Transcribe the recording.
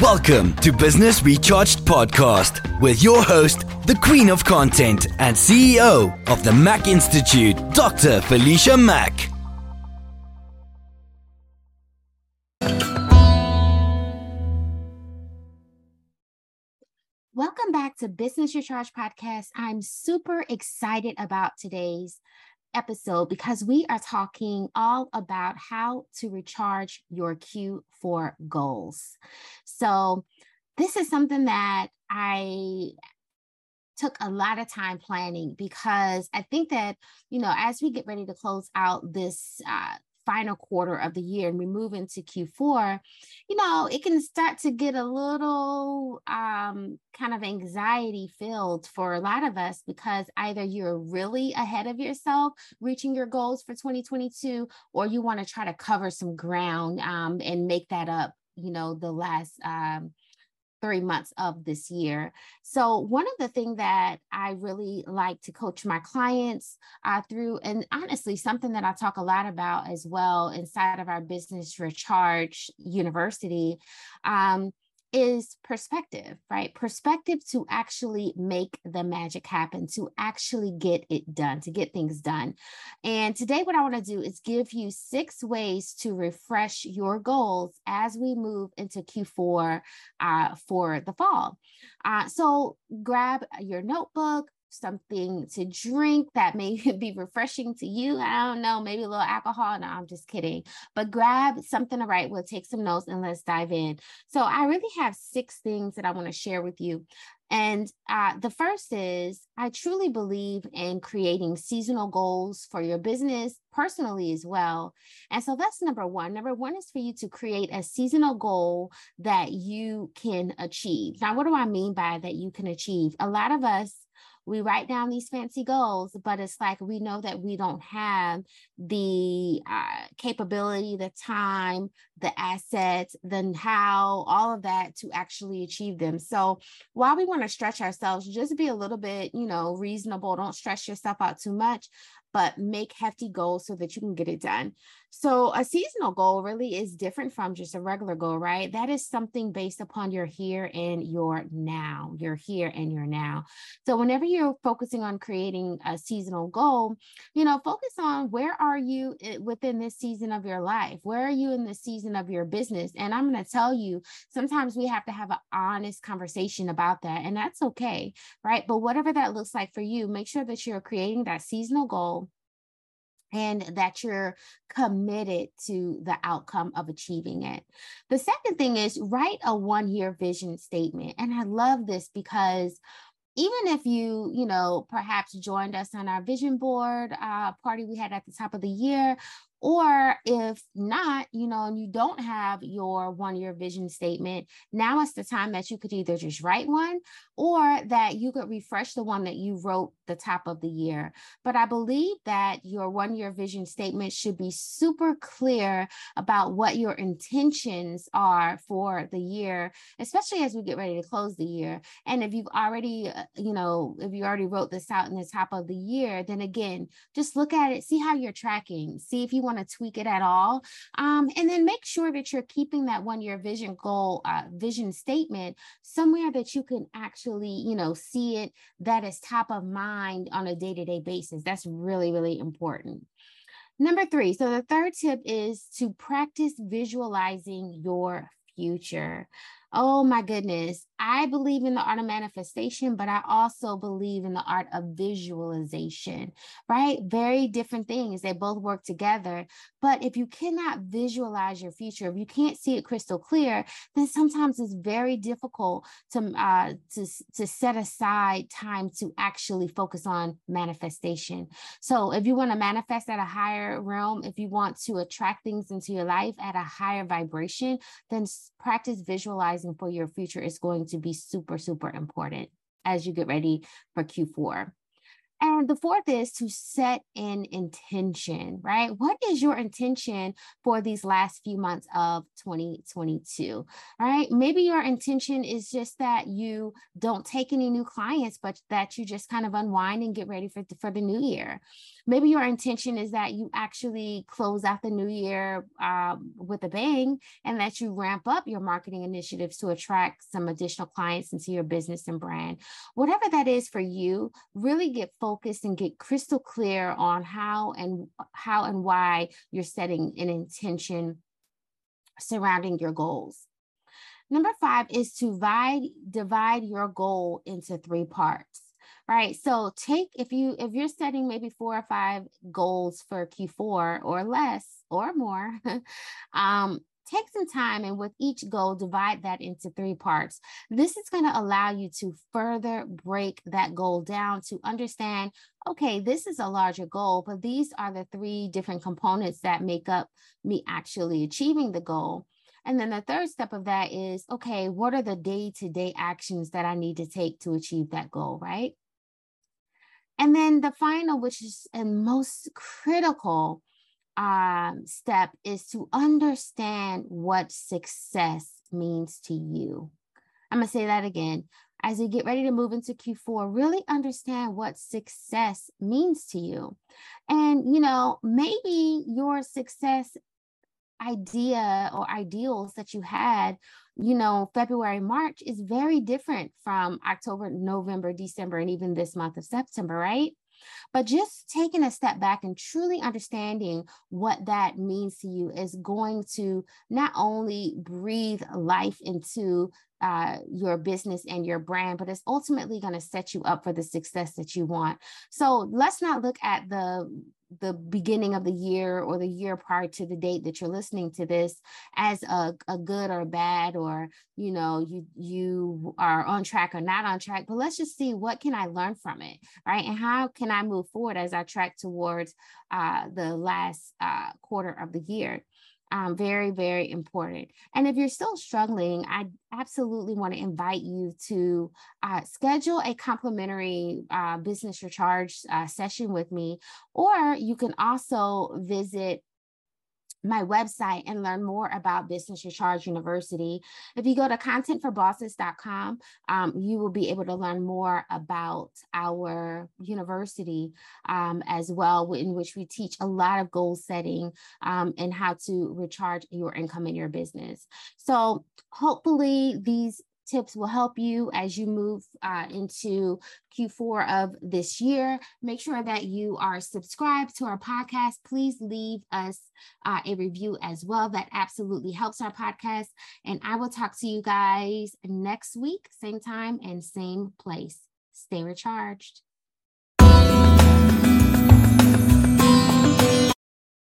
Welcome to Business Recharged Podcast with your host, the Queen of Content and CEO of the Mack Institute, Dr. Felicia Mack. Welcome back to Business Recharged Podcast. I'm super excited about today's episode because we are talking all about how to recharge your Q4 goals. So, this is something that I took a lot of time planning because I think that, you know, as we get ready to close out this uh, final quarter of the year and we move into Q4, you know, it can start to get a little um, kind of anxiety filled for a lot of us because either you're really ahead of yourself reaching your goals for 2022 or you want to try to cover some ground um, and make that up, you know, the last. Um, three months of this year. So, one of the things that I really like to coach my clients uh, through, and honestly, something that I talk a lot about as well inside of our Business Recharge University, um, is perspective, right? Perspective to actually make the magic happen, to actually get it done, to get things done. And today, what I want to do is give you six ways to refresh your goals as we move into Q4 uh, for the fall. Uh, so grab your notebook, something to drink that may be refreshing to you. I don't know, maybe a little alcohol. No, I'm just kidding. But grab something to write. We'll take some notes and let's dive in. So, I really have six things that I want to share with you. And uh, the first is I truly believe in creating seasonal goals for your business personally as well. And so that's number one. Number one is for you to create a seasonal goal that you can achieve. Now, what do I mean by that you can achieve? A lot of us we write down these fancy goals, but it's like we know that we don't have the uh, capability, the time, the assets, the how, all of that to actually achieve them. So while we want to stretch ourselves, just be a little bit, you know, reasonable. Don't stress yourself out too much but make hefty goals so that you can get it done. So, a seasonal goal really is different from just a regular goal, right? That is something based upon your here and your now, your here and your now. So, whenever you're focusing on creating a seasonal goal, you know, focus on where are you eh, within this season of your life? Where are you in the season of your business? And I'm going to tell you, sometimes we have to have an honest conversation about that, and that's okay, right? But whatever that looks like for you, make sure that you're creating that seasonal goal and that you're committed to the outcome of achieving it. The second thing is write a one year vision statement. And I love this because even if you, you know, perhaps joined us on our vision board uh, party we had at the top of the year, or if not, you know, and you don't have your one year vision statement, now is the time that you could either just write one or that you could refresh the one that you wrote the top of the year. But I believe that your one year vision statement should be super clear about what your intentions are for the year, especially as we get ready to close the year. And if you've already, uh, you know, if you already wrote this out in the top of the year, then again, just look at it, see how you're tracking, see if you want want to tweak it at all. Um, and then make sure that you're keeping that one year vision goal, uh, vision statement somewhere that you can actually, you know, see it that is top of mind on a day to day basis. That's really, really important. Number three, so the third tip is to practice visualizing your future. Oh my goodness. I believe in the art of manifestation, but I also believe in the art of visualization, right? Very different things. They both work together. But if you cannot visualize your future, if you can't see it crystal clear, then sometimes it's very difficult to, uh, to, to set aside time to actually focus on manifestation. So if you want to manifest at a higher realm, if you want to attract things into your life at a higher vibration, then practice visualizing for your future is going to be super, super important as you get ready for Q4. And the fourth is to set an intention, right? What is your intention for these last few months of 2022, right? Maybe your intention is just that you don't take any new clients, but that you just kind of unwind and get ready for, for the new year. Maybe your intention is that you actually close out the new year um, with a bang and that you ramp up your marketing initiatives to attract some additional clients into your business and brand. Whatever that is for you, really get focused and get crystal clear on how and how and why you're setting an intention surrounding your goals. Number five is to divide, divide your goal into three parts right so take if you if you're setting maybe four or five goals for q4 or less or more um take some time and with each goal divide that into three parts this is going to allow you to further break that goal down to understand okay this is a larger goal but these are the three different components that make up me actually achieving the goal and then the third step of that is okay, what are the day to day actions that I need to take to achieve that goal, right? And then the final, which is and most critical um, step, is to understand what success means to you. I'm going to say that again. As you get ready to move into Q4, really understand what success means to you. And, you know, maybe your success idea or ideals that you had, you know, February, March is very different from October, November, December, and even this month of September, right? But just taking a step back and truly understanding what that means to you is going to not only breathe life into uh, your business and your brand, but it's ultimately going to set you up for the success that you want. So let's not look at the the beginning of the year or the year prior to the date that you're listening to this as a, a good or bad or you know you you are on track or not on track but let's just see what can i learn from it right? And how can i move forward as i track towards uh, the last uh, quarter of the year um, very, very important. And if you're still struggling, I absolutely want to invite you to uh, schedule a complimentary uh, business recharge uh, session with me, or you can also visit my website and learn more about Business Recharge University. If you go to contentforbosses.com, um, you will be able to learn more about our university um, as well, in which we teach a lot of goal setting um, and how to recharge your income in your business. So hopefully these tips will help you as you move uh, into Q4 of this year. Make sure that you are subscribed to our podcast. Please leave us uh, a review as well. That absolutely helps our podcast. And I will talk to you guys next week, same time and same place. Stay recharged.